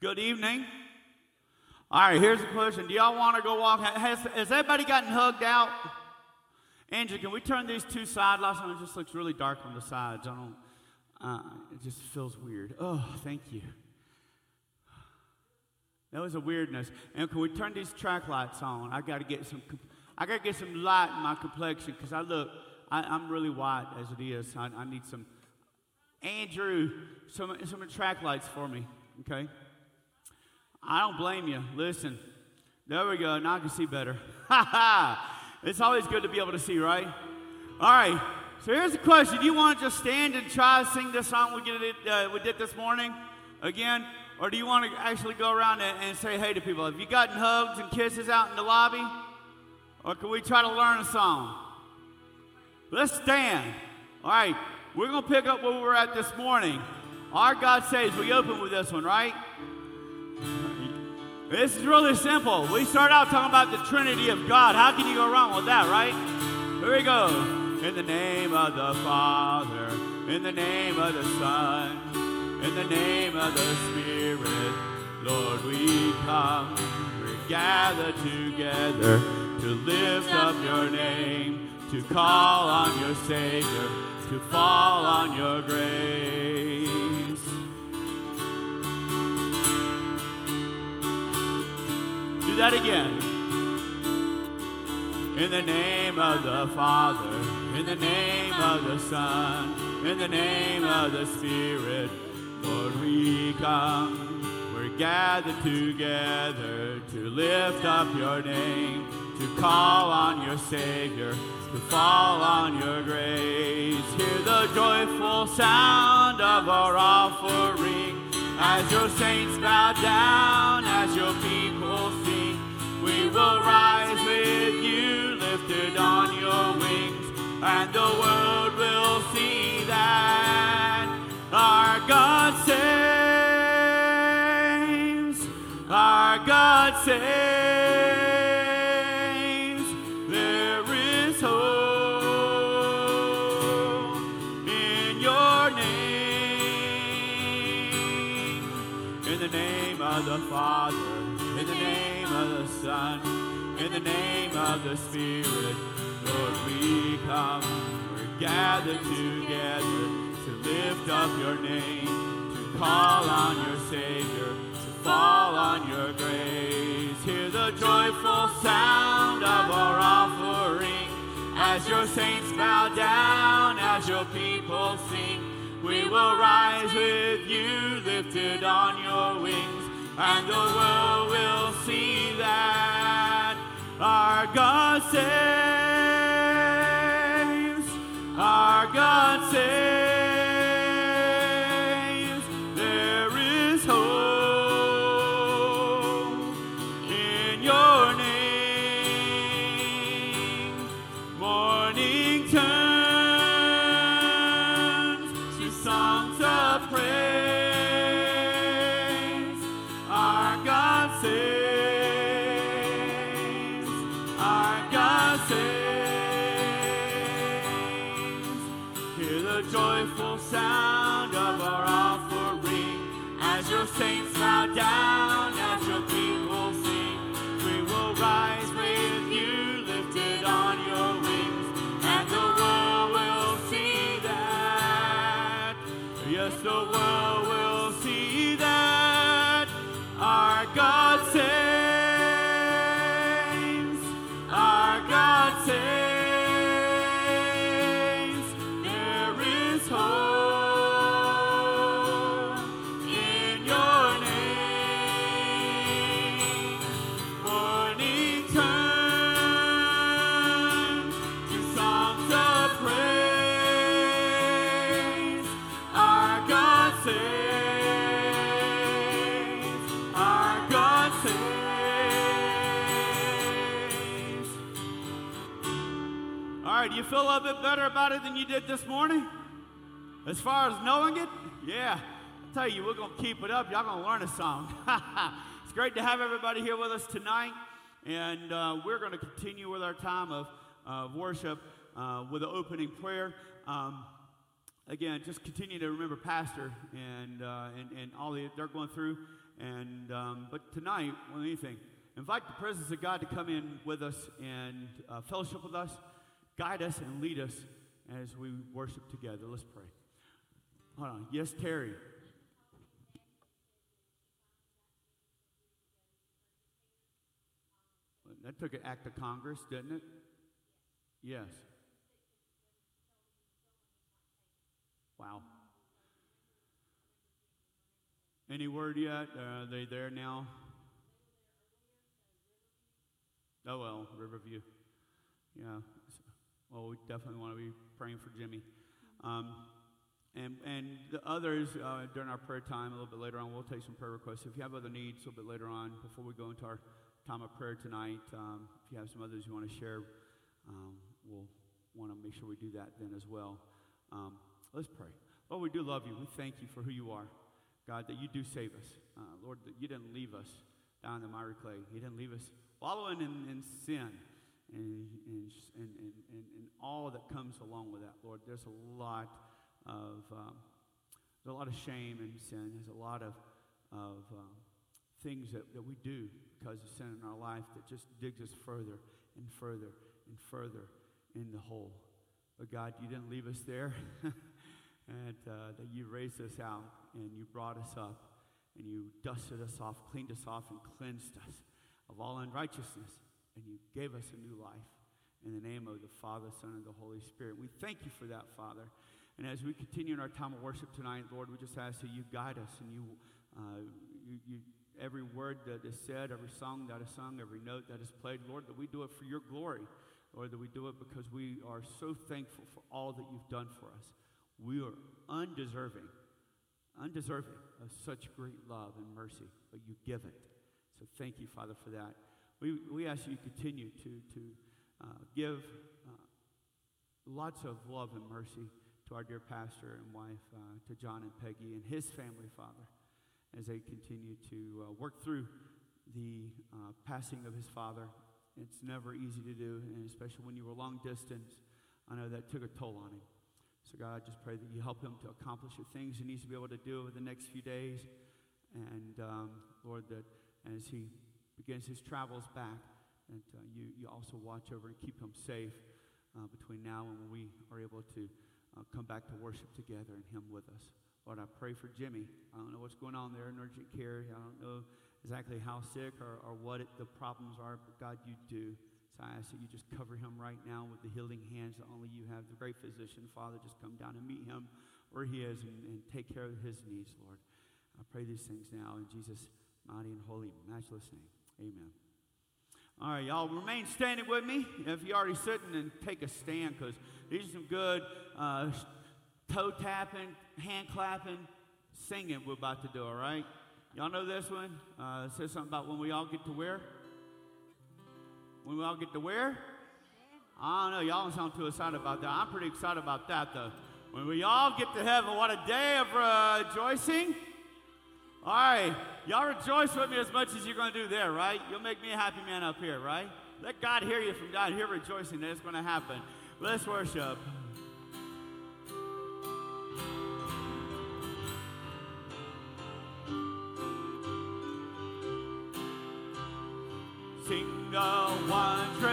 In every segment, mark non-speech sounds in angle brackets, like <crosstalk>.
Good evening. All right, here's the question. Do y'all want to go walk? Has, has everybody gotten hugged out? Andrew, can we turn these two side lights on? It just looks really dark on the sides. I don't, uh, it just feels weird. Oh, thank you. That was a weirdness. And can we turn these track lights on? I got to get some, I got to get some light in my complexion because I look, I, am really white as it is. I, I need some, Andrew, some, some track lights for me, okay? I don't blame you. Listen, there we go. Now I can see better. Ha <laughs> ha! It's always good to be able to see, right? All right. So here's the question: Do you want to just stand and try to sing this song we did, uh, we did this morning again, or do you want to actually go around and, and say hey to people? Have you gotten hugs and kisses out in the lobby, or can we try to learn a song? Let's stand. All right. We're gonna pick up where we were at this morning. Our God Saves we open with this one, right? This is really simple. We start out talking about the Trinity of God. How can you go wrong with that, right? Here we go. In the name of the Father, in the name of the Son, in the name of the Spirit, Lord, we come. We're gathered together to lift up your name, to call on your Savior, to fall on your grace. That again. In the name of the Father, in the name of the Son, in the name of the Spirit, Lord, we come. We're gathered together to lift up your name, to call on your Savior, to fall on your grace. Hear the joyful sound of our offering as your saints bow down, as your people will rise with you lifted on your wings, and the world will see that our God saves, our God saves. There is hope in your name, in the name of the Father in the name of the Son, the name of the Spirit, Lord, we come. We're gathered together to lift up your name, to call on your Savior, to fall on your grace. Hear the joyful sound of our offering as your saints bow down, as your people sing. We will rise with you lifted on your wings and the world will see that our God saves, our God saves. Better about it than you did this morning? As far as knowing it? Yeah. I tell you, we're going to keep it up. Y'all going to learn a song. <laughs> it's great to have everybody here with us tonight. And uh, we're going to continue with our time of uh, worship uh, with an opening prayer. Um, again, just continue to remember Pastor and, uh, and, and all the, they're going through. And um, but tonight, more than anything, invite the presence of God to come in with us and uh, fellowship with us, guide us, and lead us as we worship together. Let's pray. Hold on. Yes, Terry. That took an act of Congress, didn't it? Yes. Wow. Any word yet? Uh, are they there now? Oh, well, Riverview. Yeah. Well, we definitely want to be praying for Jimmy. Um, and, and the others, uh, during our prayer time, a little bit later on, we'll take some prayer requests. If you have other needs, a little bit later on, before we go into our time of prayer tonight, um, if you have some others you want to share, um, we'll want to make sure we do that then as well. Um, let's pray. Lord, we do love you. We thank you for who you are. God, that you do save us. Uh, Lord, that you didn't leave us down in the miry clay. You didn't leave us wallowing in, in sin and, and, and, and, and, all that comes along with that, Lord. There's a lot of um, there's a lot of shame and sin. There's a lot of, of um, things that, that we do because of sin in our life that just digs us further and further and further in the hole. But God, you didn't leave us there. <laughs> and uh, that you raised us out and you brought us up and you dusted us off, cleaned us off, and cleansed us of all unrighteousness. And you gave us a new life in the name of the Father, Son, and the Holy Spirit. We thank you for that, Father. And as we continue in our time of worship tonight, Lord, we just ask that you guide us and you, uh, you, you every word that is said, every song that is sung, every note that is played, Lord, that we do it for your glory. Lord, that we do it because we are so thankful for all that you've done for us. We are undeserving, undeserving of such great love and mercy, but you give it. So thank you, Father, for that. We, we ask you continue to, to uh, give uh, lots of love and mercy to our dear pastor and wife, uh, to John and Peggy and his family, Father, as they continue to uh, work through the uh, passing of his father. It's never easy to do, and especially when you were long distance. I know that took a toll on him. So, God, I just pray that you help him to accomplish the things he needs to be able to do over the next few days. And, um, Lord, that as he begins his travels back, that uh, you, you also watch over and keep him safe uh, between now and when we are able to uh, come back to worship together and him with us. Lord, I pray for Jimmy. I don't know what's going on there in urgent care. I don't know exactly how sick or, or what it, the problems are, but God, you do. So I ask that you just cover him right now with the healing hands that only you have. The great physician, Father, just come down and meet him where he is and, and take care of his needs, Lord. I pray these things now in Jesus' mighty and holy, matchless name. Amen. All right, y'all remain standing with me. If you're already sitting, and take a stand because these are some good uh, toe tapping, hand clapping, singing we're about to do, all right? Y'all know this one? Uh, it says something about when we all get to where? When we all get to where? I don't know. Y'all don't sound too excited about that. I'm pretty excited about that, though. When we all get to heaven, what a day of rejoicing. All right. Y'all rejoice with me as much as you're going to do there, right? You'll make me a happy man up here, right? Let God hear you from down here rejoicing that it's going to happen. Let's worship. Sing the wondrous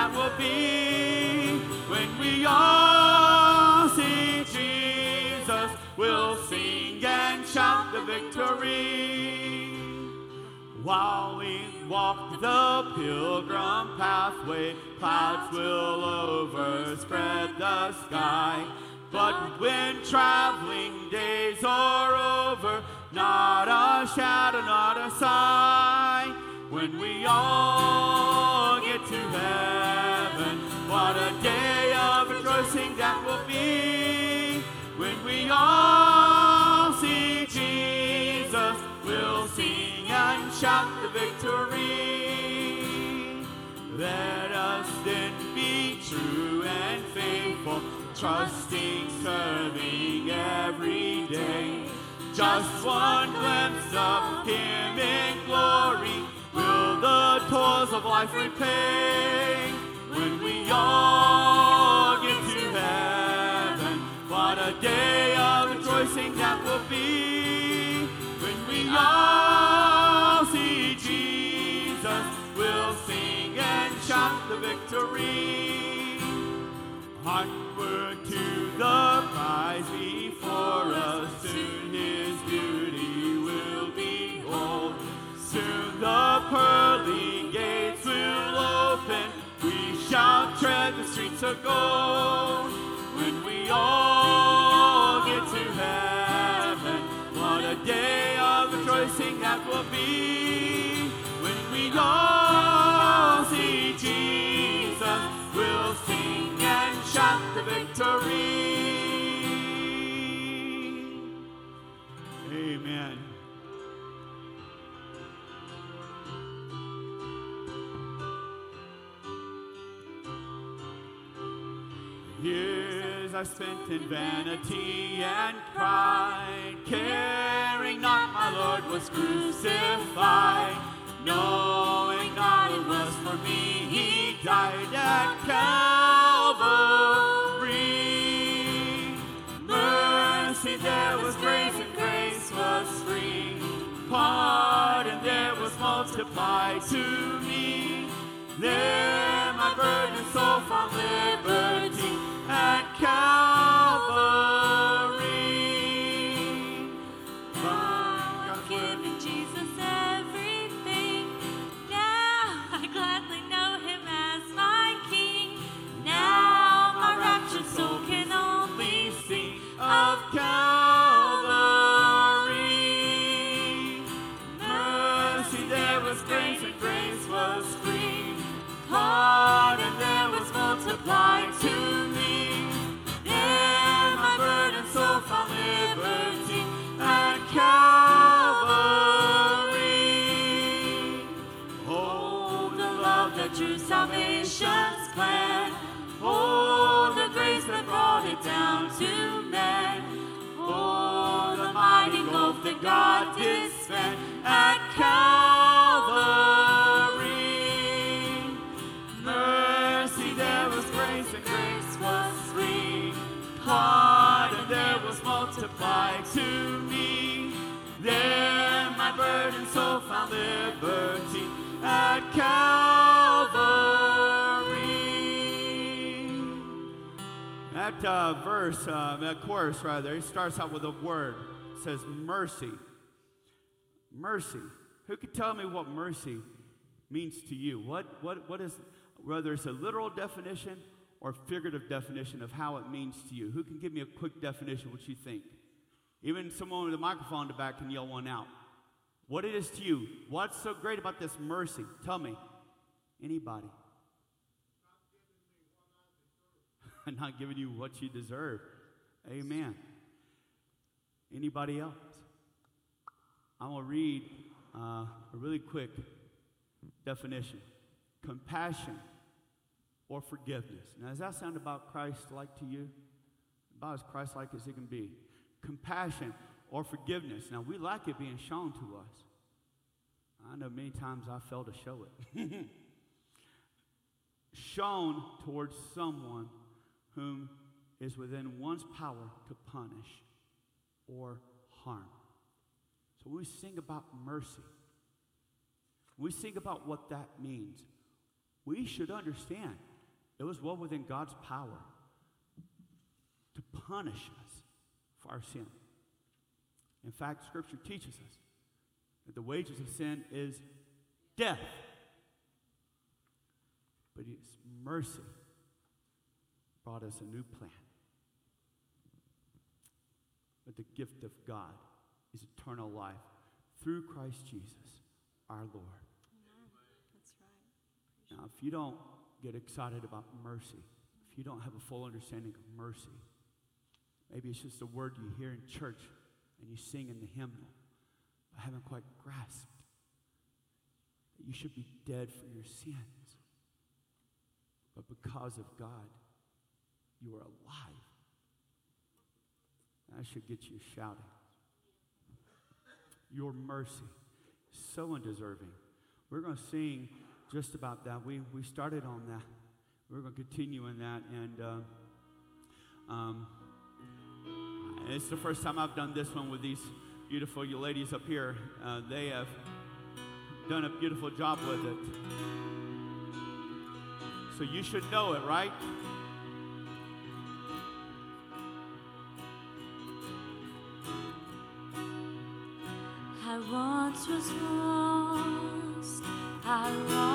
that will be. When we all see Jesus, we'll sing and shout the victory. While we walk the pilgrim pathway, clouds will overspread the sky. But when traveling days are over, not a shadow, not a sign. When we all get to heaven, what a day of rejoicing that will be. When we all see Jesus, we'll sing and shout the victory. Let us then be true and faithful, trusting, serving every day. Just one glimpse of Him in glory toils of life repay. When we all get to heaven, what a day of rejoicing that will be. When we all see Jesus, we'll sing and shout the victory. Onward to the prize before us, soon His beauty will behold. Soon the pearly tread the streets of gold. When we all I spent in vanity and pride, caring not my Lord was crucified, knowing not it was for me He died at Calvary. Mercy there was grace and grace was free, pardon there was multiplied to me. There my burden soul found liberty Calvary. I've given Jesus Uh, verse, uh, that chorus rather, it starts out with a word. It says mercy. Mercy. Who could tell me what mercy means to you? What, what, what is, whether it's a literal definition or figurative definition of how it means to you? Who can give me a quick definition what you think? Even someone with a microphone in the back can yell one out. What it is to you? What's so great about this mercy? Tell me. Anybody? Not giving you what you deserve. Amen. Anybody else? I'm going to read uh, a really quick definition compassion or forgiveness. Now, does that sound about Christ like to you? About as Christ like as it can be. Compassion or forgiveness. Now, we like it being shown to us. I know many times I failed to show it. <laughs> shown towards someone whom is within one's power to punish or harm. So we sing about mercy, we sing about what that means, we should understand it was well within God's power to punish us for our sin. In fact, Scripture teaches us that the wages of sin is death. But it's mercy brought us a new plan. But the gift of God is eternal life through Christ Jesus, our Lord. That's right. Now, if you don't get excited about mercy, if you don't have a full understanding of mercy, maybe it's just a word you hear in church and you sing in the hymnal, but haven't quite grasped that you should be dead for your sins. But because of God, you are alive. I should get you shouting. Your mercy, so undeserving. We're going to sing just about that. We, we started on that. We're going to continue in that. And uh, um, it's the first time I've done this one with these beautiful ladies up here. Uh, they have done a beautiful job with it. So you should know it, right? was lost, I lost.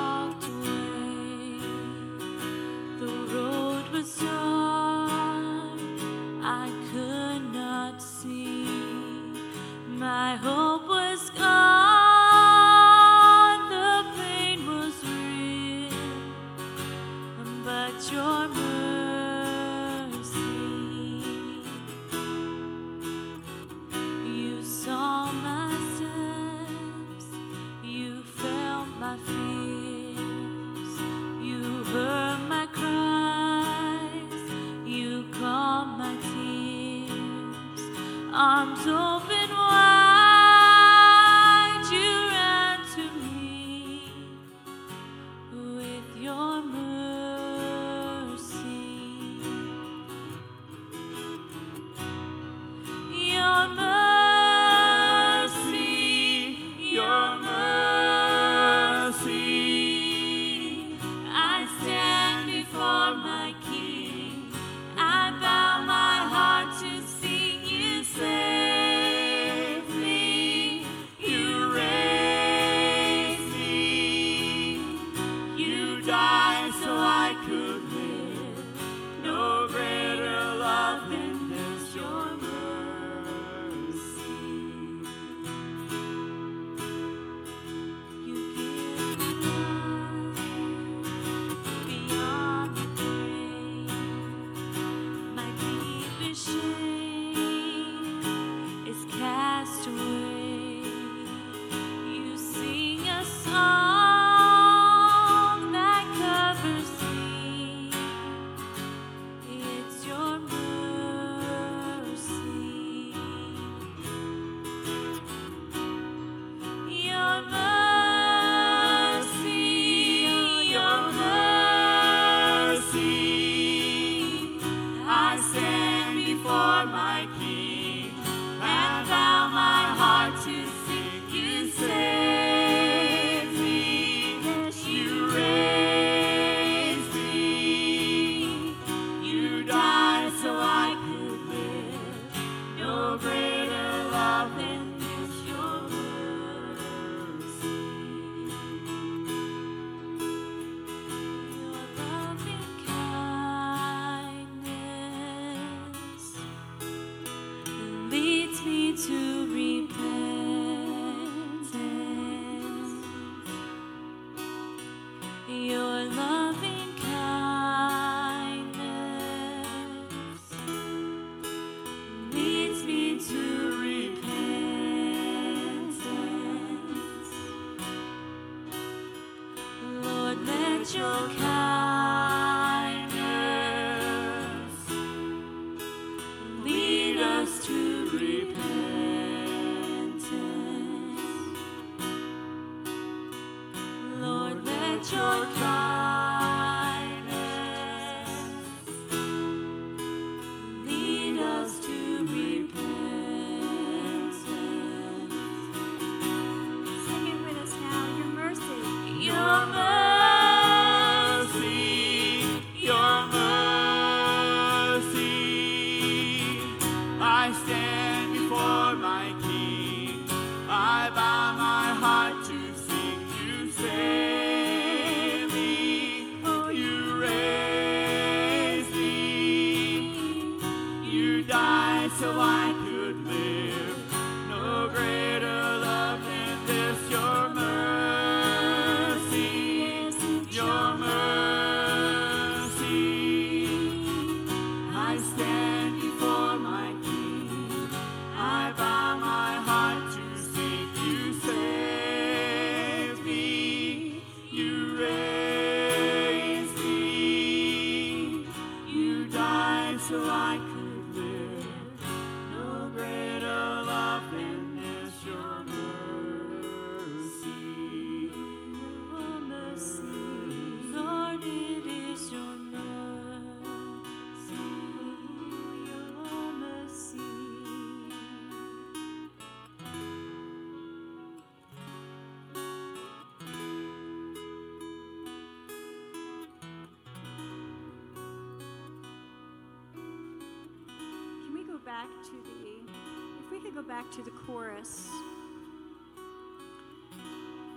If we could go back to the chorus.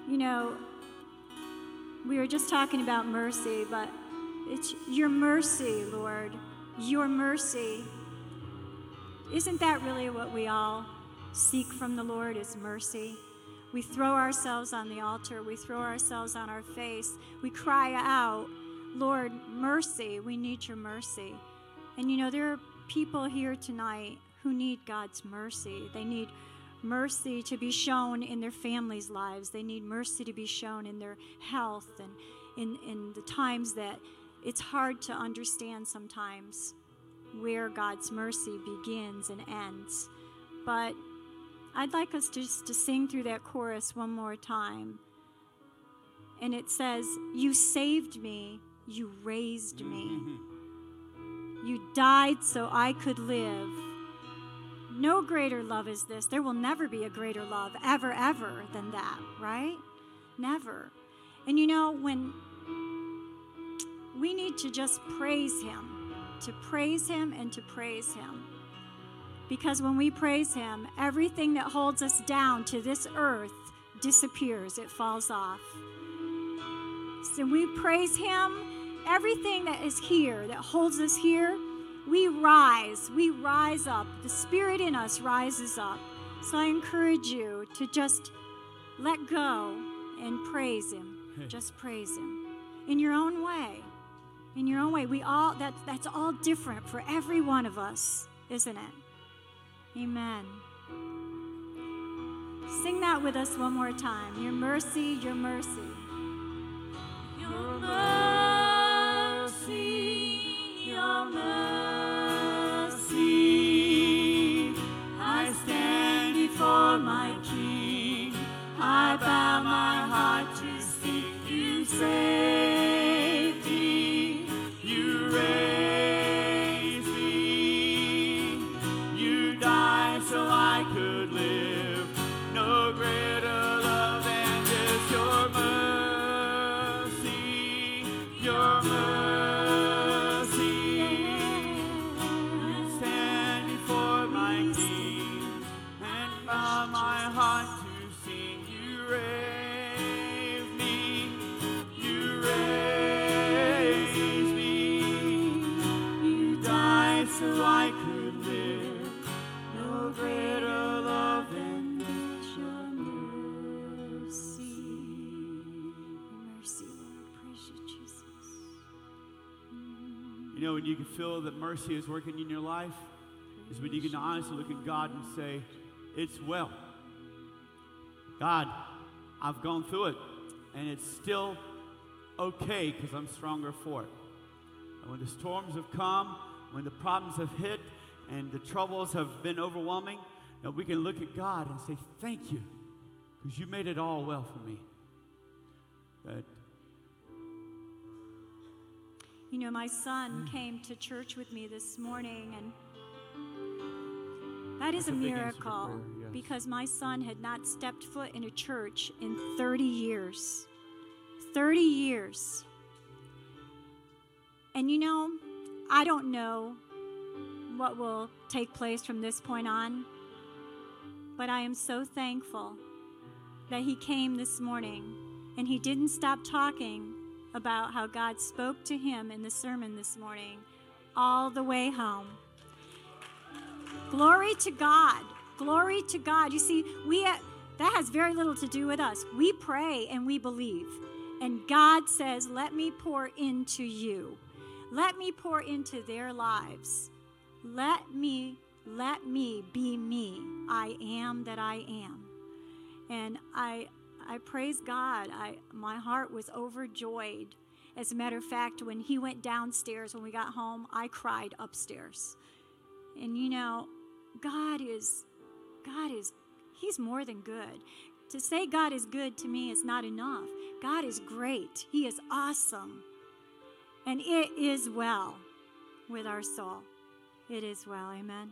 You know, we were just talking about mercy, but it's your mercy, Lord. Your mercy. Isn't that really what we all seek from the Lord is mercy? We throw ourselves on the altar, we throw ourselves on our face, we cry out, Lord, mercy. We need your mercy. And you know, there are people here tonight who need God's mercy. They need mercy to be shown in their families' lives. They need mercy to be shown in their health and in, in the times that it's hard to understand sometimes where God's mercy begins and ends. But I'd like us just to sing through that chorus one more time. And it says, You saved me, you raised me. Mm-hmm. You died so I could live. No greater love is this. There will never be a greater love, ever, ever, than that, right? Never. And you know, when we need to just praise Him, to praise Him and to praise Him. Because when we praise Him, everything that holds us down to this earth disappears, it falls off. So we praise Him, everything that is here, that holds us here, we rise, we rise up. The Spirit in us rises up. So I encourage you to just let go and praise Him. <laughs> Just praise Him in your own way. In your own way. We all that that's all different for every one of us, isn't it? Amen. Sing that with us one more time. Your mercy, your mercy. Your mercy, your mercy. You feel that mercy is working in your life, is when you can honestly look at God and say, It's well. God, I've gone through it, and it's still okay because I'm stronger for it. And when the storms have come, when the problems have hit, and the troubles have been overwhelming, know, we can look at God and say, Thank you, because you made it all well for me. That You know, my son mm. came to church with me this morning, and that is That's a a big answer to miracle prayer, yes. because my son had not stepped foot in a church in 30 years. 30 years. And you know, I don't know what will take place from this point on, but I am so thankful that he came this morning and he didn't stop talking about how God spoke to him in the sermon this morning all the way home. Glory to God. Glory to God. You see, we uh, that has very little to do with us. We pray and we believe. And God says, "Let me pour into you. Let me pour into their lives. Let me let me be me. I am that I am." And I I praise God. I my heart was overjoyed. As a matter of fact, when he went downstairs when we got home, I cried upstairs. And you know, God is God is he's more than good. To say God is good to me is not enough. God is great. He is awesome. And it is well with our soul. It is well. Amen.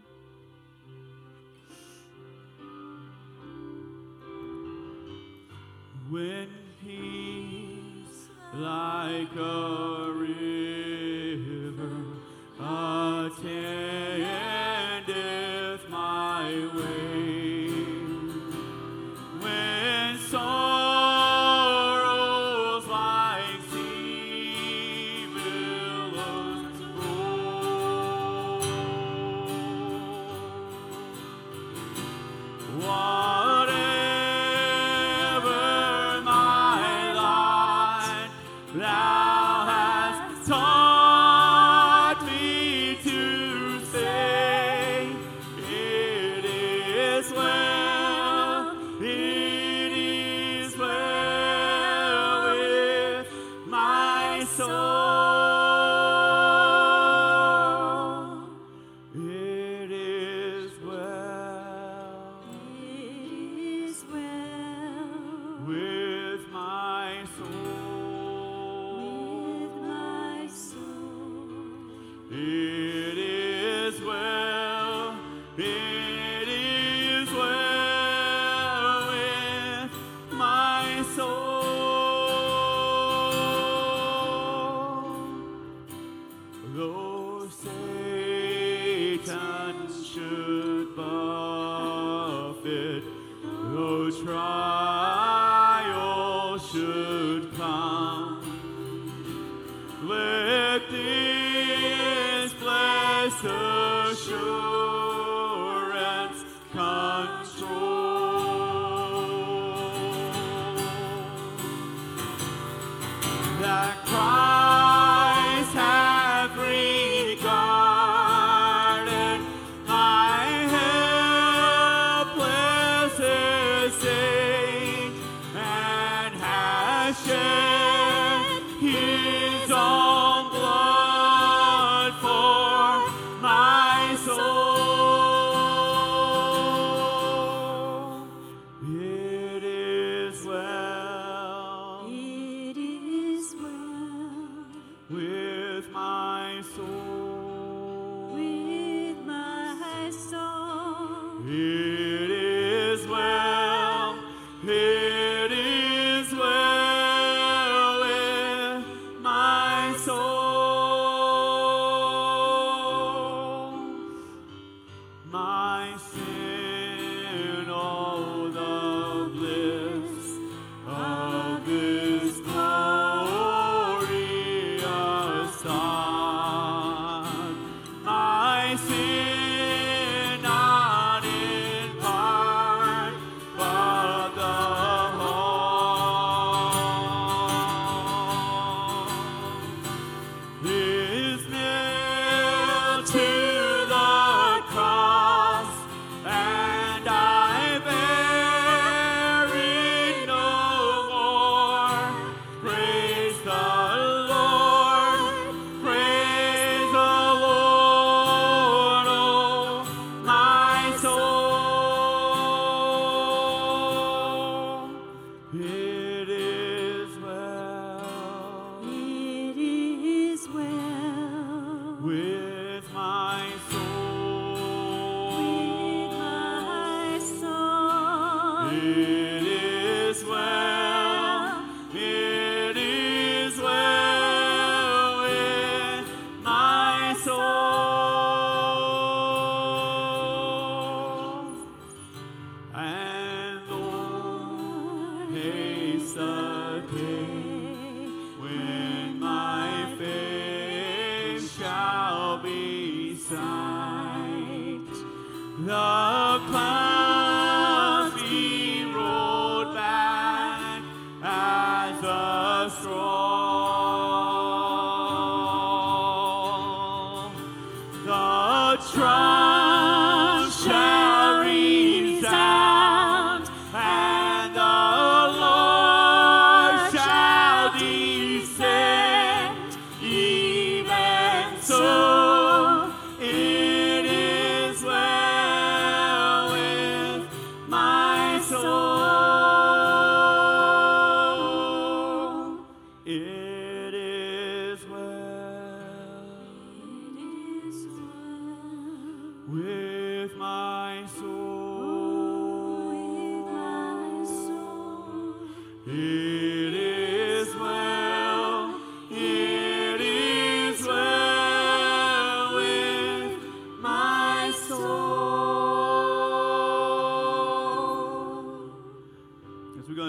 When peace like a river attended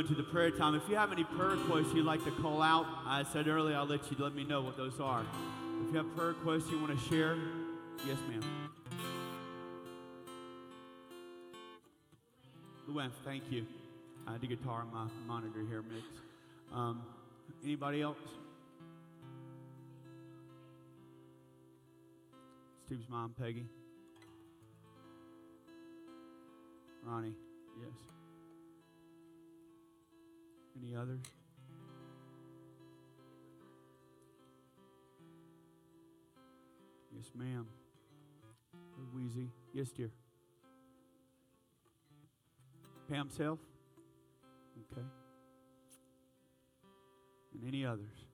into the prayer time, if you have any prayer requests you'd like to call out, I said earlier I'll let you let me know what those are. If you have prayer requests you want to share, yes, ma'am. Luan, thank you. I had the guitar on my monitor here, mix. Um, anybody else? Steve's mom, Peggy. Ronnie, yes. Any others? Yes, ma'am. Wheezy. Yes, dear. Pam's health? Okay. And any others?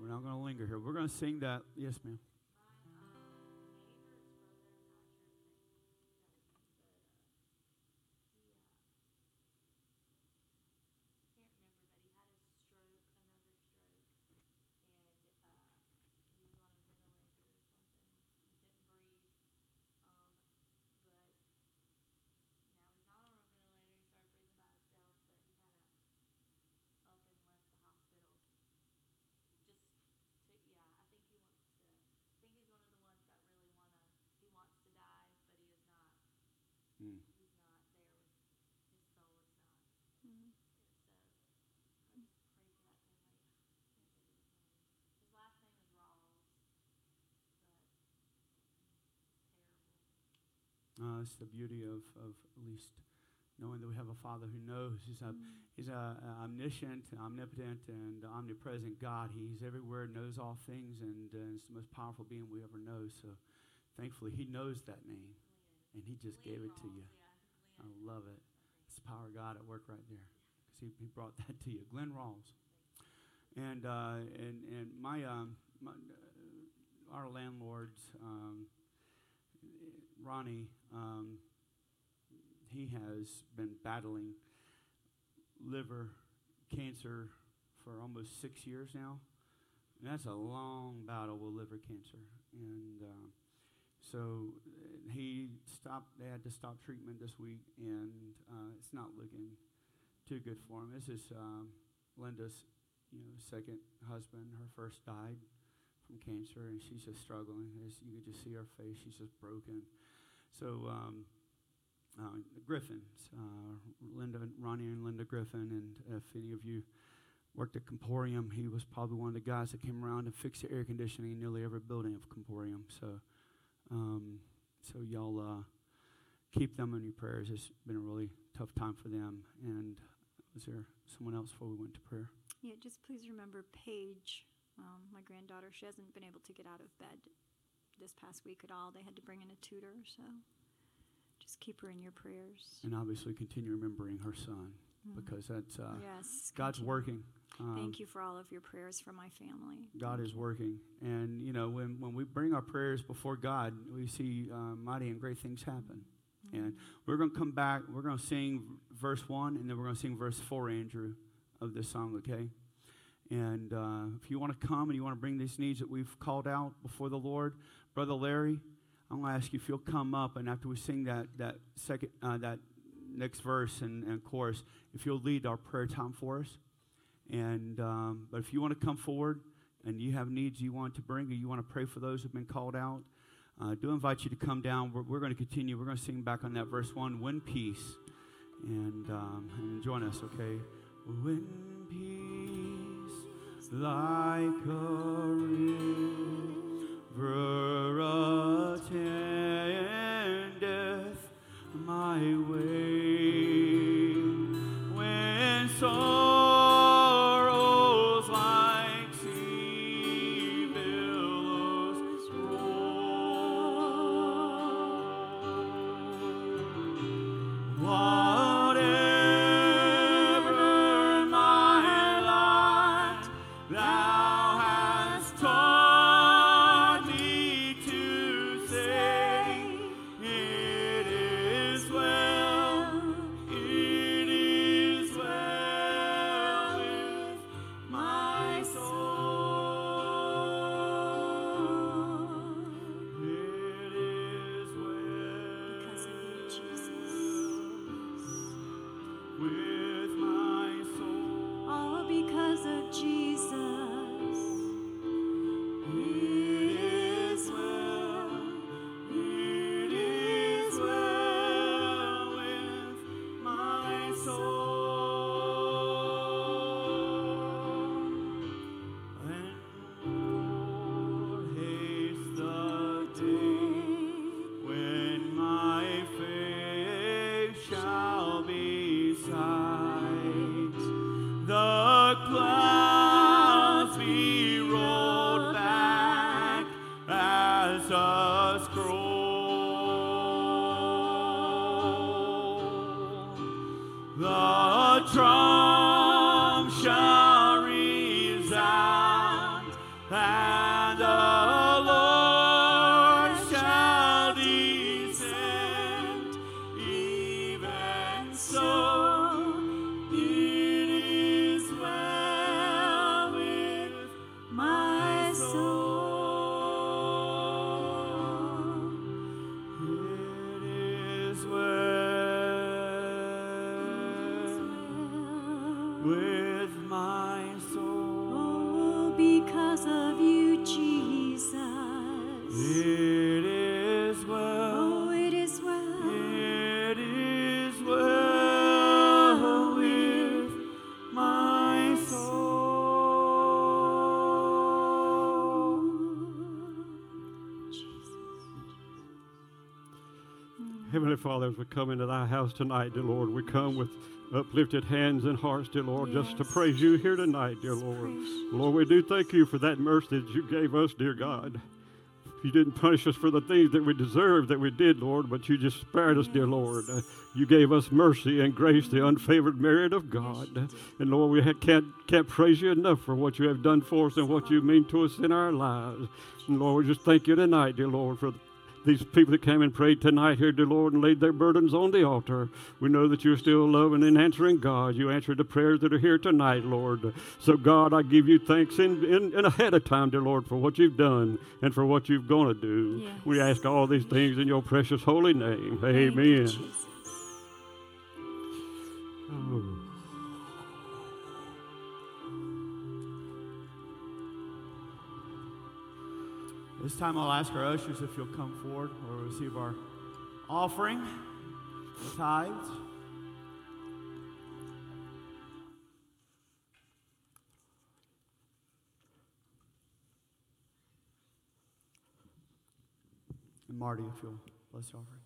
We're not going to linger here. We're going to sing that. Yes, ma'am. Mm. Uh, it's the beauty of, of at least knowing that we have a Father who knows. He's a, he's a, a omniscient, omnipotent, and omnipresent God. He's everywhere, knows all things, and uh, is the most powerful being we ever know. So, thankfully, He knows that name, and He just gave it to you. I love it. It's the power of God at work right there, because he, he brought that to you, Glenn Rawls. And uh, and and my, um, my uh, our landlords, um, Ronnie, um, he has been battling liver cancer for almost six years now. And that's a long battle with liver cancer. And uh, so he stopped, they had to stop treatment this week, and uh, it's not looking too good for him. This is um, Linda's you know, second husband. Her first died from cancer, and she's just struggling. As you can just see her face, she's just broken. So, um, uh, Griffins, uh, Linda, Ronnie, and Linda Griffin, and if any of you worked at Comporium, he was probably one of the guys that came around and fixed the air conditioning in nearly every building of Comporium. So, um, so y'all uh, keep them in your prayers. It's been a really tough time for them. And was there someone else before we went to prayer? Yeah, just please remember Paige, um, my granddaughter. She hasn't been able to get out of bed this past week at all. They had to bring in a tutor, so just keep her in your prayers. And obviously continue remembering her son Mm. because that's uh, yes. God's continue. working. Um, Thank you for all of your prayers for my family. God Thank is you. working. And, you know, when, when we bring our prayers before God, we see uh, mighty and great things happen. And we're going to come back. We're going to sing verse 1, and then we're going to sing verse 4, Andrew, of this song, okay? And uh, if you want to come and you want to bring these needs that we've called out before the Lord, Brother Larry, I'm going to ask you if you'll come up, and after we sing that, that, second, uh, that next verse and, and chorus, if you'll lead our prayer time for us. And um, but if you want to come forward and you have needs you want to bring, or you want to pray for those who've been called out, uh, do invite you to come down. We're, we're going to continue. We're going to sing back on that verse one, "When peace," and um, and join us, okay? When peace like a river attendeth Father, as we come into thy house tonight, dear Lord, we come with uplifted hands and hearts, dear Lord, just to praise you here tonight, dear Lord. Lord, we do thank you for that mercy that you gave us, dear God. You didn't punish us for the things that we deserved that we did, Lord, but you just spared us, dear Lord. Uh, you gave us mercy and grace, the unfavored merit of God. And Lord, we ha- can't, can't praise you enough for what you have done for us and what you mean to us in our lives. And Lord, we just thank you tonight, dear Lord, for these people that came and prayed tonight here, dear Lord, and laid their burdens on the altar. We know that you're still loving and answering God. You answered the prayers that are here tonight, Lord. So, God, I give you thanks in, in, in ahead of time, dear Lord, for what you've done and for what you're going to do. We ask all these things in your precious holy name. You, Amen. Jesus. Oh. This time I'll ask our ushers if you'll come forward or receive our offering, the tithes. And Marty, if you'll bless the offering.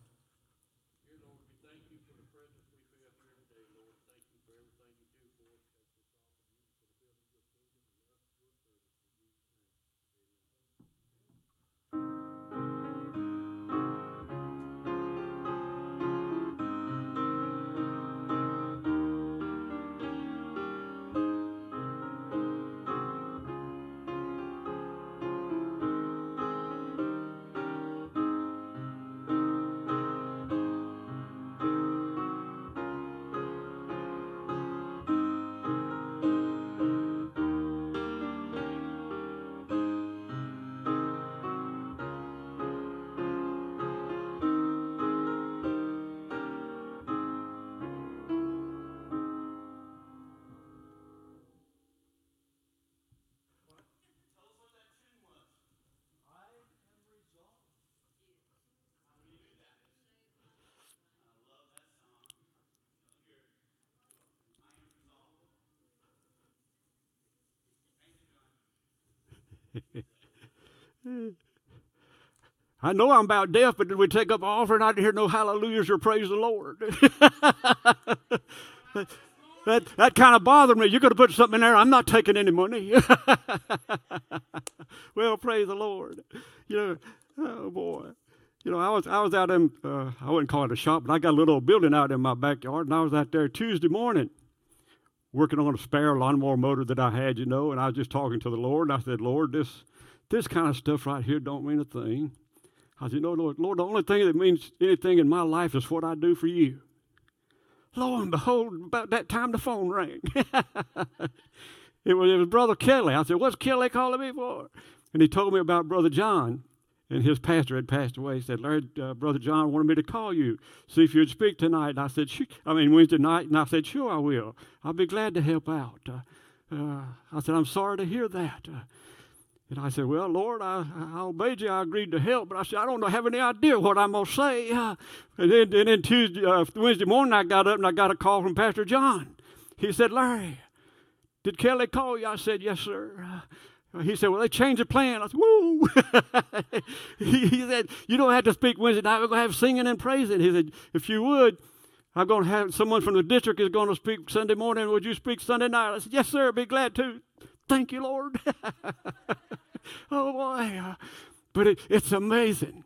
<laughs> I know I'm about deaf, but did we take up an offering? I didn't hear no hallelujahs or praise the Lord. <laughs> that that kind of bothered me. You're going to put something in there. I'm not taking any money. <laughs> well, praise the Lord. You know, oh boy. You know, I was I was out in uh, I wouldn't call it a shop, but I got a little building out in my backyard, and I was out there Tuesday morning working on a spare lawnmower motor that I had, you know, and I was just talking to the Lord, and I said, Lord, this this kind of stuff right here don't mean a thing. I said, No, Lord, Lord, the only thing that means anything in my life is what I do for you. Lo and behold, about that time the phone rang. <laughs> it, was, it was Brother Kelly. I said, What's Kelly calling me for? And he told me about Brother John. And his pastor had passed away. He said, Larry, uh, Brother John wanted me to call you, see if you'd speak tonight. And I said, "Sure." I mean, Wednesday night. And I said, Sure, I will. I'll be glad to help out. Uh, uh, I said, I'm sorry to hear that. Uh, and I said, Well, Lord, I, I obeyed you. I agreed to help. But I said, I don't have any idea what I'm going to say. Uh, and, then, and then Tuesday, uh, Wednesday morning, I got up and I got a call from Pastor John. He said, Larry, did Kelly call you? I said, Yes, sir. He said, Well, they changed the plan. I said, Woo! <laughs> he, said, You don't have to speak Wednesday night. We're going to have singing and praising. He said, If you would, I'm going to have someone from the district is going to speak Sunday morning. Would you speak Sunday night? I said, Yes, sir. I'd be glad to. Thank you, Lord. <laughs> oh, boy. But it, it's amazing.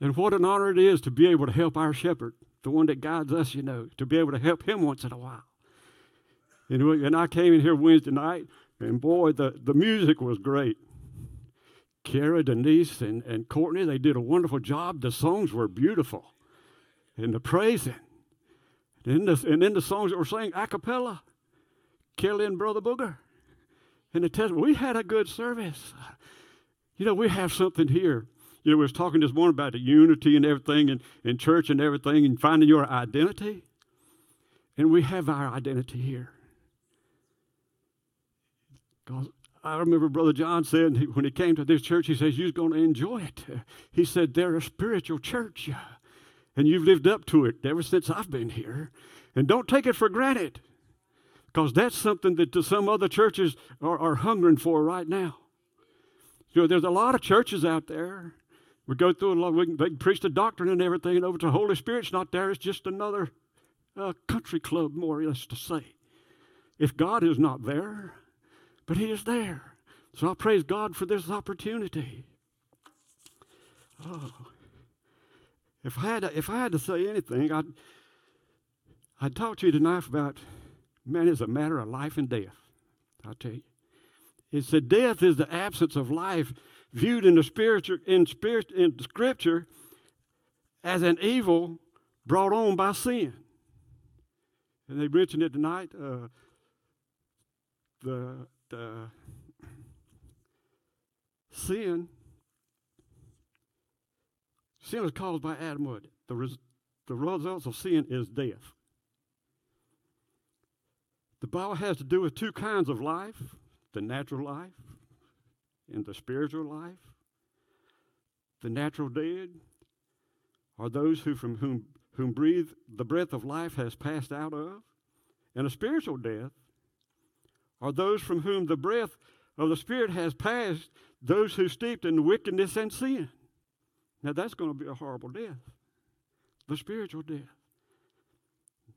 And what an honor it is to be able to help our shepherd, the one that guides us, you know, to be able to help him once in a while. And, we, and I came in here Wednesday night, and boy, the, the music was great. Kara, Denise, and, and Courtney, they did a wonderful job. The songs were beautiful. And the praising. And, the, and then the songs that were sang a cappella. Kelly and Brother Booger. And the test, we had a good service. You know, we have something here. You know, we was talking this morning about the unity and everything and, and church and everything and finding your identity. And we have our identity here. Because I remember Brother John said when he came to this church, he says, You're going to enjoy it. He said, They're a spiritual church, and you've lived up to it ever since I've been here. And don't take it for granted, because that's something that some other churches are, are hungering for right now. You know, there's a lot of churches out there. We go through a lot, we can, they can preach the doctrine and everything, and over to the Holy Spirit's not there. It's just another uh, country club, more or less to say. If God is not there, but He is there. So I praise God for this opportunity. Oh. If I had to, if I had to say anything, I'd, I'd talk to you tonight about, man, it's a matter of life and death. I'll tell you. It said death is the absence of life viewed in the spiritual in spirit in scripture as an evil brought on by sin. And they mentioned it tonight. Uh, the the sin sin is caused by Adam Wood. The, res, the results of sin is death. The Bible has to do with two kinds of life the natural life and the spiritual life. The natural dead are those who from whom, whom breathe the breath of life has passed out of. And a spiritual death are those from whom the breath of the Spirit has passed, those who steeped in wickedness and sin. Now that's going to be a horrible death. The spiritual death.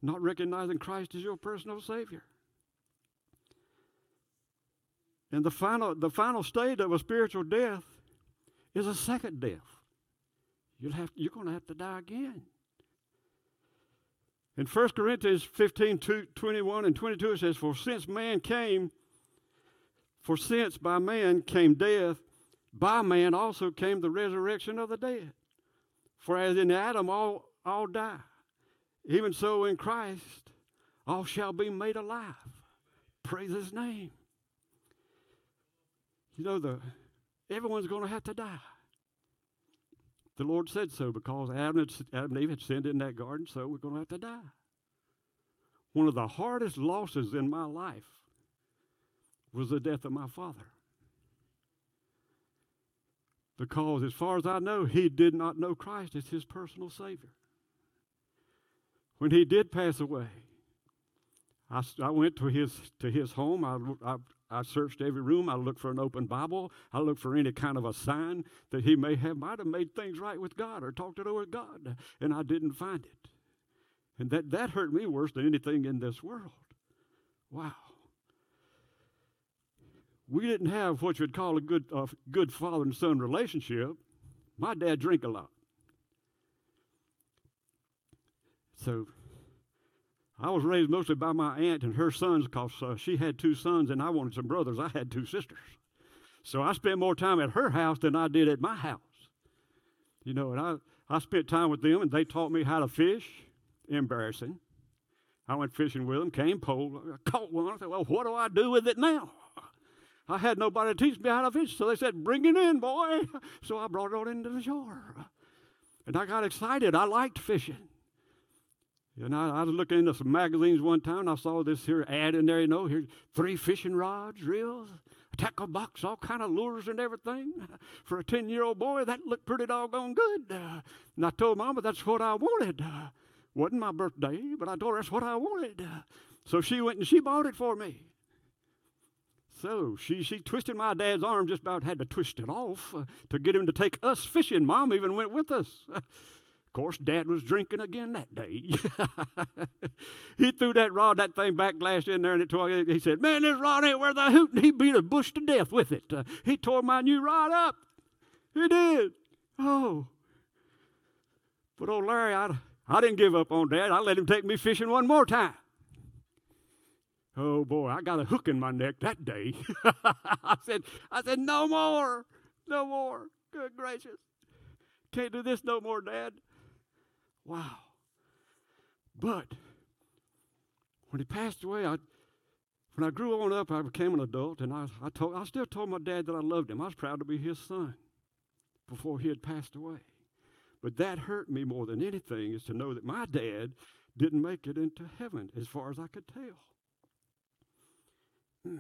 Not recognizing Christ as your personal Savior. And the final, the final state of a spiritual death is a second death. You'll have, you're going to have to die again. In 1 Corinthians 15, 21 and 22, it says, For since man came, for since by man came death, by man also came the resurrection of the dead. For as in Adam all, all die, even so in Christ all shall be made alive. Praise his name. You know, the, everyone's going to have to die. The Lord said so because Adam, had, Adam and Eve had sinned in that garden, so we're going to have to die. One of the hardest losses in my life was the death of my father. Because, as far as I know, he did not know Christ as his personal Savior. When he did pass away, I, I went to his, to his home. I, I, I searched every room. I looked for an open Bible. I looked for any kind of a sign that he may have, might have made things right with God or talked it over with God, and I didn't find it. And that, that hurt me worse than anything in this world. Wow. We didn't have what you'd call a good, uh, good father and son relationship. My dad drank a lot. So I was raised mostly by my aunt and her sons because uh, she had two sons and I wanted some brothers. I had two sisters. So I spent more time at her house than I did at my house. You know, and I, I spent time with them and they taught me how to fish. Embarrassing. I went fishing with them, came pole, I caught one. I said, Well, what do I do with it now? I had nobody to teach me how to fish, so they said, Bring it in, boy. <laughs> So I brought it on into the shore. And I got excited. I liked fishing. And know, I, was looking into some magazines one time, and I saw this here ad in there, you know, here three fishing rods, reels, a tackle box, all kind of lures and everything. For a 10-year-old boy, that looked pretty doggone good. Uh, and I told Mama that's what I wanted. Uh, wasn't my birthday, but I told her that's what I wanted. Uh, so she went and she bought it for me. So she, she twisted my dad's arm, just about had to twist it off to get him to take us fishing. Mom even went with us. Of course, Dad was drinking again that day. <laughs> he threw that rod, that thing back glass in there, and it tore. He said, "Man, this rod ain't worth a hoot." And he beat a bush to death with it. Uh, he tore my new rod up. He did. Oh, but old Larry, I, I didn't give up on Dad. I let him take me fishing one more time. Oh boy, I got a hook in my neck that day. <laughs> I said, I said, no more, no more. Good gracious. Can't do this no more, Dad. Wow. But when he passed away, I when I grew on up, I became an adult, and I, I told I still told my dad that I loved him. I was proud to be his son before he had passed away. But that hurt me more than anything is to know that my dad didn't make it into heaven as far as I could tell. Hmm.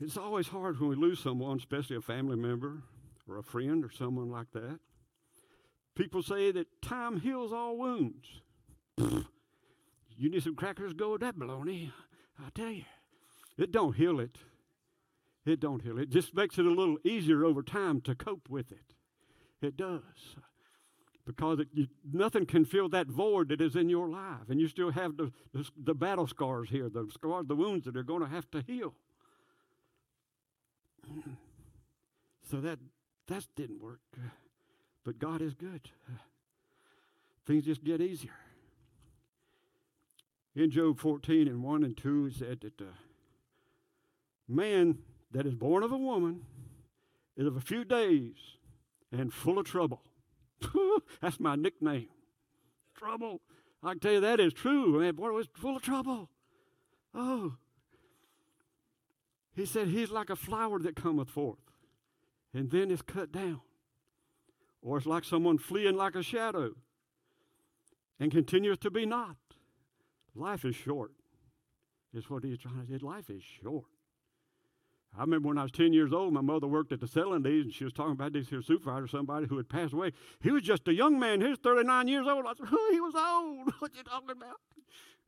It's always hard when we lose someone, especially a family member or a friend or someone like that. People say that time heals all wounds. You need some crackers, go with that baloney. I tell you, it don't heal it. It don't heal it. It just makes it a little easier over time to cope with it. It does. Because it, you, nothing can fill that void that is in your life. And you still have the, the, the battle scars here, the scars, the wounds that are going to have to heal. <clears throat> So that that didn't work. But God is good. Things just get easier. In Job 14 and 1 and 2, it said that uh, man that is born of a woman is of a few days and full of trouble. <laughs> That's my nickname. Trouble. I can tell you that is true. Man, boy, it was full of trouble. Oh. He said he's like a flower that cometh forth and then is cut down. Or it's like someone fleeing like a shadow and continues to be not. Life is short, is what he's trying to say. Life is short. I remember when I was 10 years old, my mother worked at the Celanese, and she was talking about this here supervisor, somebody who had passed away. He was just a young man. He was 39 years old. I said, oh, he was old. <laughs> What you talking about?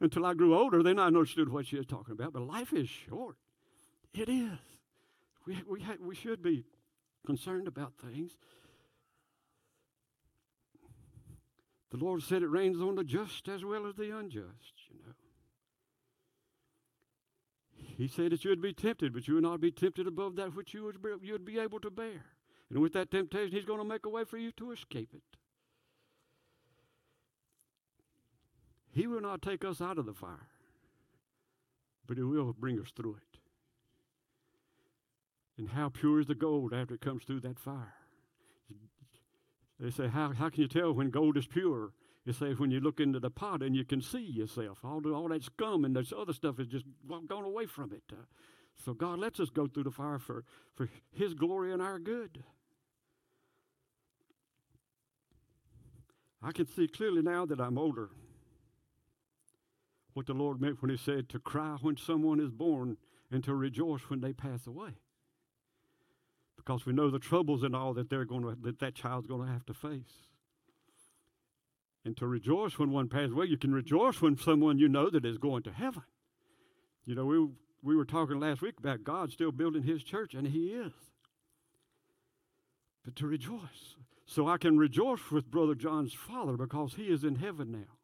Until I grew older, then I understood what she was talking about. But life is short. It is. We, we, we should be concerned about things. The Lord said it rains on the just as well as the unjust, you know. He said that you would be tempted, but you would not be tempted above that which you would be, you would be able to bear. And with that temptation, He's going to make a way for you to escape it. He will not take us out of the fire, but He will bring us through it. And how pure is the gold after it comes through that fire? They say, how, how can you tell when gold is pure? You say, when you look into the pot and you can see yourself. All, all that scum and this other stuff is just gone away from it. Uh, so God lets us go through the fire for, for His glory and our good. I can see clearly now that I'm older what the Lord meant when He said to cry when someone is born and to rejoice when they pass away because we know the troubles and all that they're going to that that child's going to have to face. And to rejoice when one passes away, you can rejoice when someone you know that is going to heaven. You know, we we were talking last week about God still building His church, and He is. But to rejoice, so I can rejoice with Brother John's father because he is in heaven now.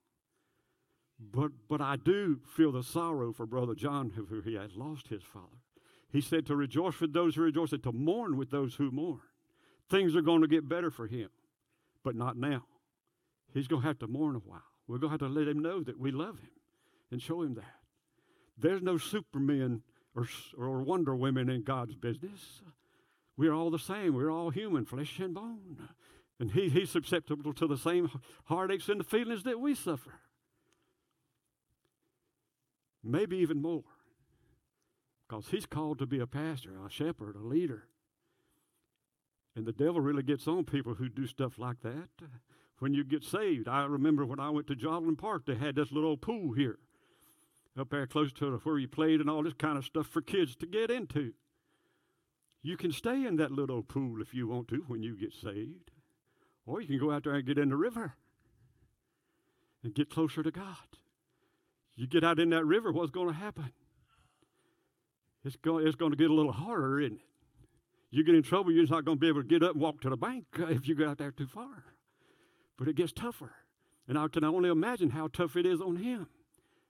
But but I do feel the sorrow for Brother John who he has lost his father. He said to rejoice with those who rejoice and to mourn with those who mourn. Things are going to get better for him, but not now. He's going to have to mourn a while. We're going to have to let him know that we love him and show him that. There's no supermen or, or wonder women in God's business. We're all the same. We're all human, flesh and bone. And he, he's susceptible to the same heartaches and the feelings that we suffer. Maybe even more. Because he's called to be a pastor, a shepherd, a leader. And the devil really gets on people who do stuff like that. When you get saved, I remember when I went to Joslin Park, they had this little pool here up there close to where you played and all this kind of stuff for kids to get into. You can stay in that little pool if you want to when you get saved. Or you can go out there and get in the river and get closer to God. You get out in that river, what's going to happen? It's going, it's going to get a little harder, isn't it? You get in trouble, you're not going to be able to get up and walk to the bank uh, if you get out there too far. But it gets tougher. And I can only imagine how tough it is on him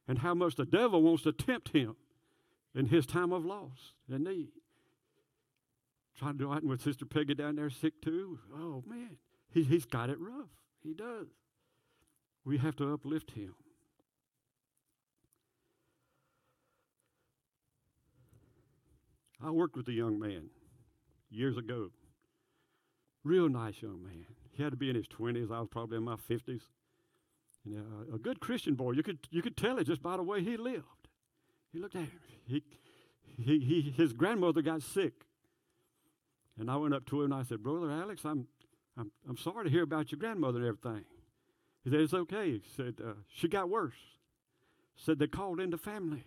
and how much the devil wants to tempt him in his time of loss and need. Trying to do it with Sister Peggy down there sick too. Oh, man. He, he's got it rough. He does. We have to uplift him. I worked with a young man years ago. Real nice young man. He had to be in his 20s. I was probably in my 50s. And, uh, a good Christian boy. You could, you could tell it just by the way he lived. He looked at him. He, he, he, his grandmother got sick. And I went up to him and I said, Brother Alex, I'm, I'm, I'm sorry to hear about your grandmother and everything. He said, It's okay. He said, uh, She got worse. Said they called in the family.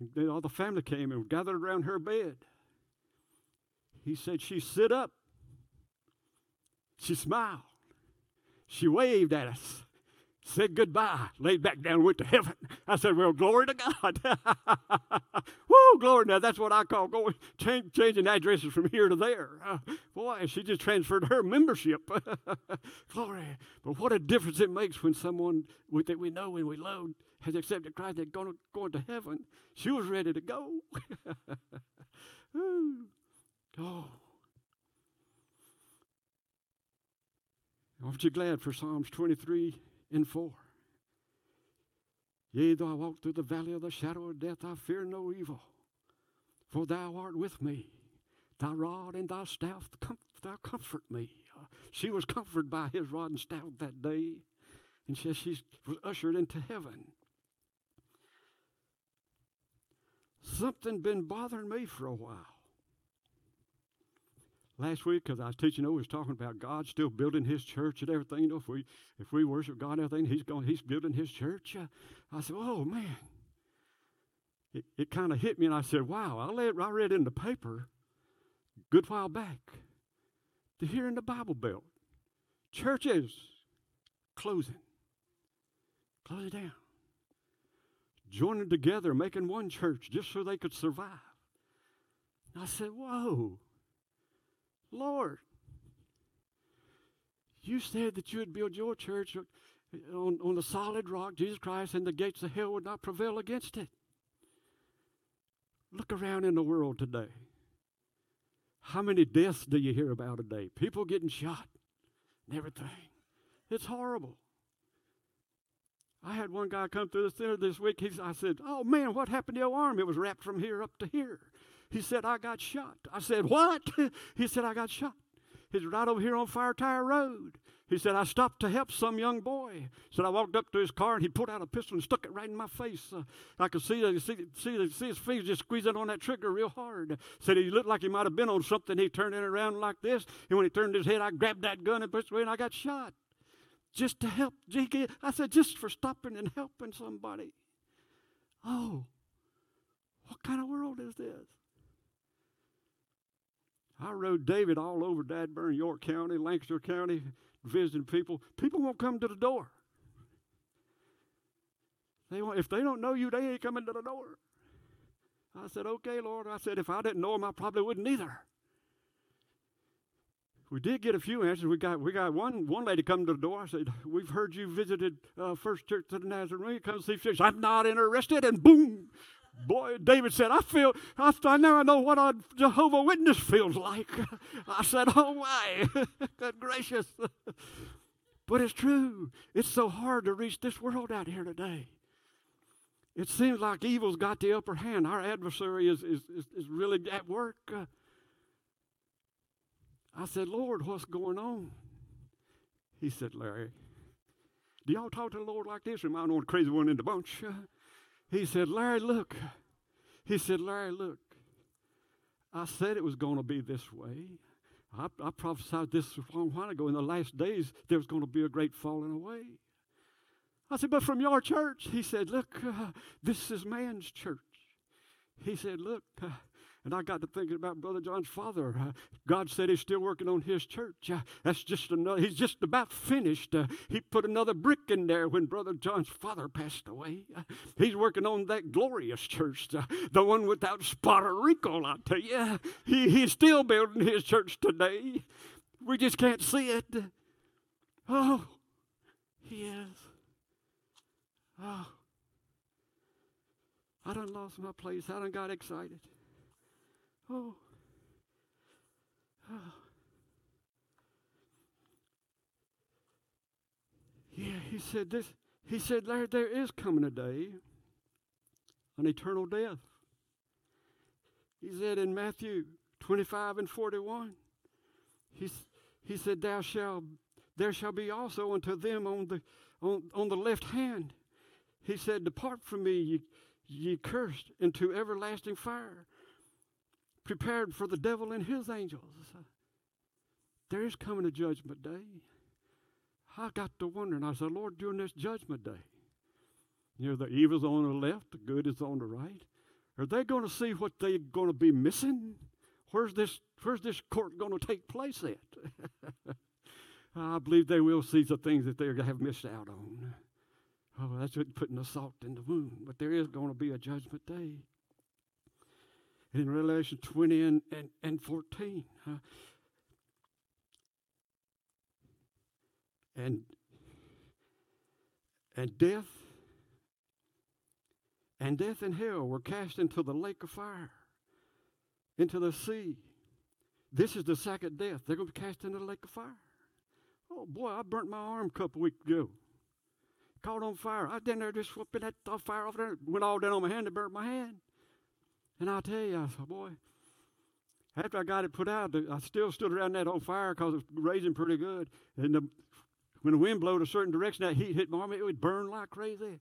And all the family came and gathered around her bed. He said, She sit up. She smiled. She waved at us said goodbye, laid back down, went to heaven. I said, Well, glory to God. <laughs> Woo, glory. Now, that's what I call going, change, changing addresses from here to there. Uh, boy, she just transferred her membership. <laughs> glory. But what a difference it makes when someone that we know and we love has accepted Christ, they're going, to heaven. She was ready to go. <laughs> oh. Aren't you glad for Psalms 23 and 4. Yea, though I walk through the valley of the shadow of death, I fear no evil, for thou art with me. Thy rod and thy staff, thou comfort me. She was comforted by his rod and staff that day, and she was ushered into heaven. Something been bothering me for a while. Last week because I was teaching over, was talking about God still building His church and everything. You know, if we if we worship God and everything, He's going, He's building His church. Uh, I said, oh man, it, it kind of hit me, and I said, wow, I read, I read in the paper a good while back to here in the Bible Belt, churches closing, closing down, joining together, making one church just so they could survive. I said, whoa. Lord, you said that you would build your church on, on the solid rock, Jesus Christ, and the gates of hell would not prevail against it. Look around in the world today. How many deaths do you hear about a day? People getting shot and everything. It's horrible. I had one guy come through the center this week. He, I said, Oh man, what happened to your arm? It was wrapped from here up to here. He said, I got shot. I said, What? <laughs> he said, I got shot. He's right over here on Fire Tower Road. He said, I stopped to help some young boy. He said, I walked up to his car and he pulled out a pistol and stuck it right in my face. Uh, I could see, see, see, see his fingers just squeezing on that trigger real hard. Said he looked like he might have been on something. He turned it around like this. And when he turned his head, I grabbed that gun and pushed away and I got shot. Just to help. I said, just for stopping and helping somebody. Oh, what kind of world is this? I rode David all over Dadburn, York County, Lancaster County, visiting people. People won't come to the door. They won't, if they don't know you, they ain't coming to the door. I said, okay, Lord. I said, if I didn't know him, I probably wouldn't either. We did get a few answers. We got we got one one lady come to the door. I said, "We've heard you visited uh, First Church of the Nazarene. Come see fish." I'm not interested. And boom, Boy, David said, I feel, I, I now I know what a Jehovah Witness feels like. <laughs> I said, oh my, <laughs> good gracious. <laughs> but it's true. It's so hard to reach this world out here today. It seems like evil's got the upper hand. Our adversary is, is, is, is really at work. Uh, I said, Lord, what's going on? He said, Larry, do y'all talk to the Lord like this? Am I the crazy one in the bunch? He said, Larry, look. He said, Larry, look. I said it was going to be this way. I, I prophesied this a long while ago. In the last days, there was going to be a great falling away. I said, but from your church? He said, look, uh, this is man's church. He said, look, uh, and I got to thinking about Brother John's father. Uh, God said he's still working on his church. Uh, that's just another, he's just about finished. Uh, he put another brick in there when Brother John's father passed away. Uh, he's working on that glorious church, uh, the one without spot or wrinkle, I tell you. He, he's still building his church today. We just can't see it. Oh, he is. Oh. I done lost my place. I done got excited. Oh. oh. Yeah, he said this. He said there, there is coming a day, an eternal death. He said in Matthew 25 and 41, he, he said, Thou shalt, there shall be also unto them on the, on, on the left hand. He said, Depart from me, ye, ye cursed, into everlasting fire, prepared for the devil and his angels. There is coming a judgment day. I got to wondering, I said, Lord, during this judgment day, you know, the evil's on the left, the good is on the right. Are they going to see what they're going to be missing? Where's this, where's this court going to take place at? <laughs> I believe they will see the things that they have missed out on. Oh, that's what putting the salt in the wound. But there is going to be a judgment day. In Revelation 20 and, and, and 14, uh, and and death and death and hell were cast into the lake of fire into the sea. This is the second death. They're going to be cast into the lake of fire. Oh boy i burnt my arm a couple weeks ago. Caught on fire. I was down there just whooping that fire off there went all down on my hand and burnt my hand and i tell you i said boy after I got it put out, I still stood around that on fire because it was raising pretty good. And the when the wind blowed a certain direction, that heat hit my arm, it would burn like crazy.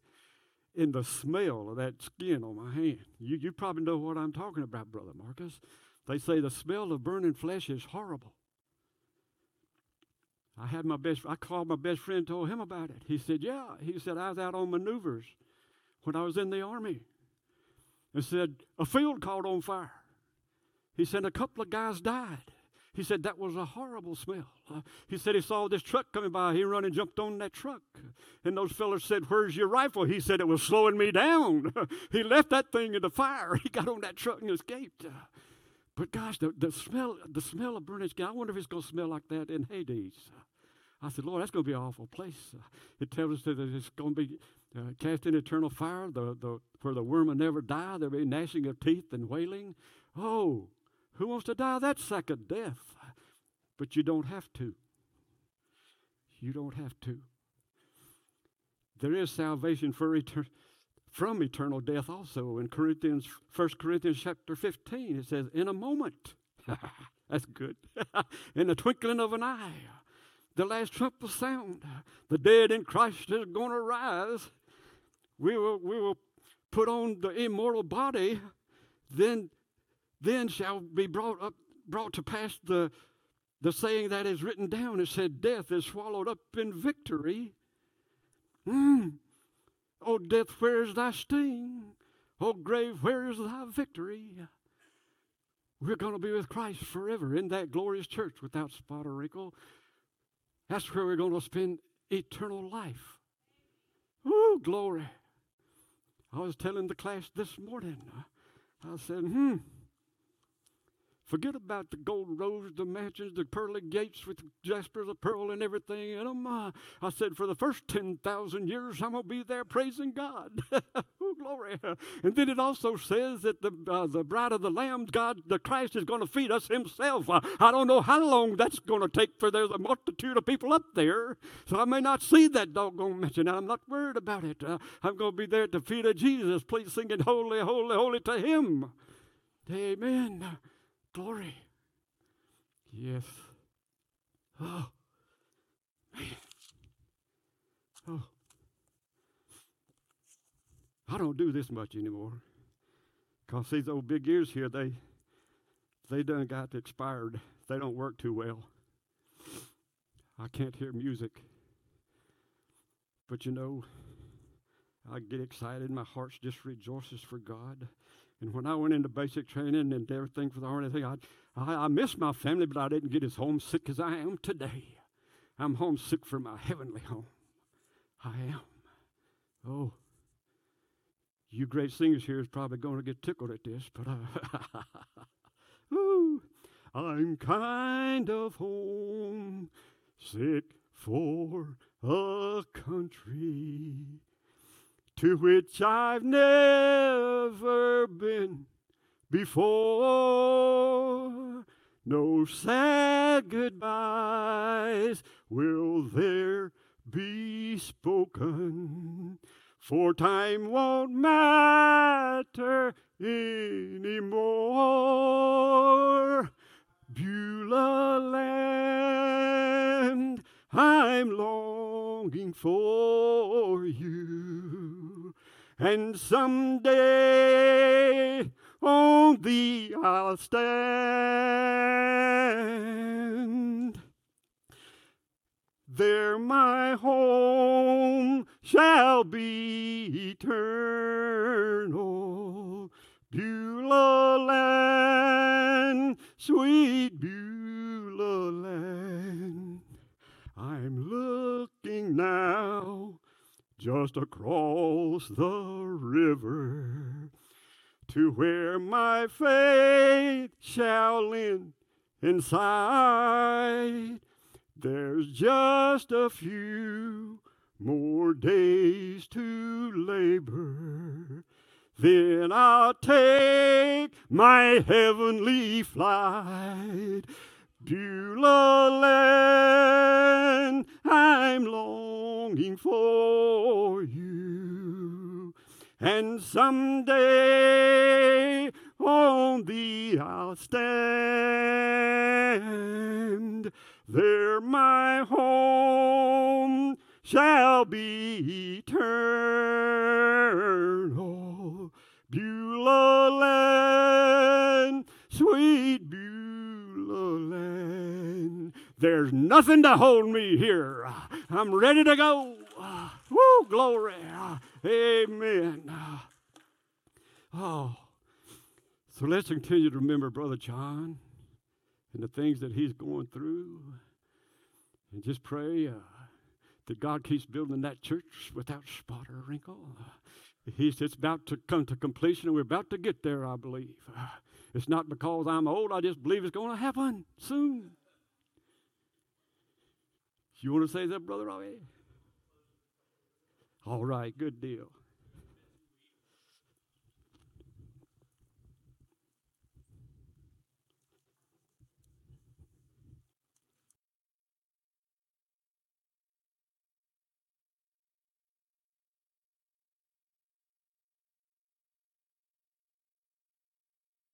And the smell of that skin on my hand. You, you probably know what I'm talking about, Brother Marcus. They say the smell of burning flesh is horrible. I had my best, I called my best friend, told him about it. He said, Yeah. He said, I was out on maneuvers when I was in the army. And said, A field caught on fire. He said, A couple of guys died. He said that was a horrible smell. He said he saw this truck coming by. He run and jumped on that truck. And those fellows said, Where's your rifle? He said it was slowing me down. <laughs> he left that thing in the fire. <laughs> He got on that truck and escaped. But gosh, the, the smell, the smell of burning skin, I wonder if it's going to smell like that in Hades. I said, Lord, that's going to be an awful place. It tells us that it's going to be uh, cast in eternal fire, the, the, where the worm will never die. There'll be gnashing of teeth and wailing. Oh, who wants to die that second death? But you don't have to. You don't have to. There is salvation for etern- from eternal death also. In Corinthians, 1 Corinthians chapter 15, it says, In a moment. <laughs> That's good. <laughs> in the twinkling of an eye. The last trump will sound. The dead in Christ is going to rise. We will, we will put on the immortal body. Then then shall be brought up brought to pass the the saying that is written down. It said, Death is swallowed up in victory. Mm. Oh, death, where is thy sting? Oh, grave, where is thy victory? We're going to be with Christ forever in that glorious church without spot or wrinkle. That's where we're going to spend eternal life. Ooh, glory. I was telling the class this morning, I said, hmm. Forget about the gold roads, the mansions, the pearly gates with jasper, the pearl, and everything in them. I said, for the first 10,000 years, I'm going to be there praising God. <laughs> glory. And then it also says that the, uh, the bride of the Lamb, God, the Christ, is going to feed us himself. Uh, I don't know how long that's going to take for there's a multitude of people up there. So I may not see that doggone mansion. I'm not worried about it. Uh, I'm going to be there at the feet of Jesus, please singing, Holy, Holy, Holy to Him. Amen. Glory. Yes. Oh, man. Oh. I don't do this much anymore. Because these old big ears here, they they done got expired. They don't work too well. I can't hear music. But you know, I get excited. My heart just rejoices for God. And when I went into basic training and everything for the Army, I, I, I missed my family, but I didn't get as homesick as I am today. I'm homesick for my heavenly home. I am. Oh, you great singers here is probably going to get tickled at this, but uh, <laughs> Ooh, I'm kind of homesick for a country to which I've never been before. No sad goodbyes will there be spoken, for time won't matter anymore. Beulah land, I'm longing for you. And someday on thee I'll stand. There my home shall be eternal. Beulah land, sweet across the river to where my faith shall end inside. There's just a few more days to labor. Then I'll take my heavenly flight. Beulah land, I'm longing for you. And someday on thee I'll stand. There my home shall be eternal. Beulah land, sweet. There's nothing to hold me here. I'm ready to go. Woo, glory. Amen. Oh, so let's continue to remember Brother John and the things that he's going through. And just pray uh, that God keeps building that church without spot or wrinkle. He's, it's about to come to completion, and we're about to get there, I believe. It's not because I'm old, I just believe it's going to happen soon. You want to say that, Brother Robbie? All right, good deal.